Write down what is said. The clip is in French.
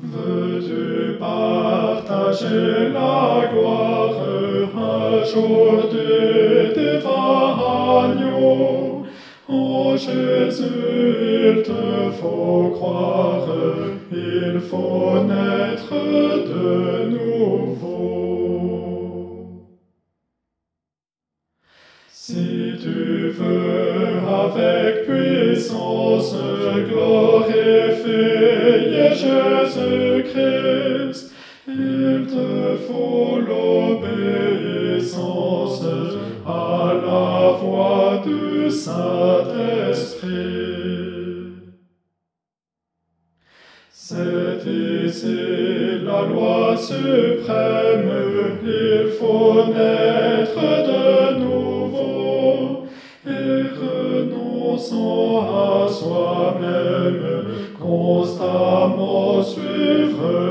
Veux-tu partager la gloire un jour de agneau? Oh Jésus, il te faut croire, il faut naître de nouveau. Si tu veux avec puissance Jésus-Christ, il te faut l'obéissance à la voix du Saint-Esprit. C'est ici la loi suprême, il faut naître de nouveau. Et renonçant à soi-même, constamment suivre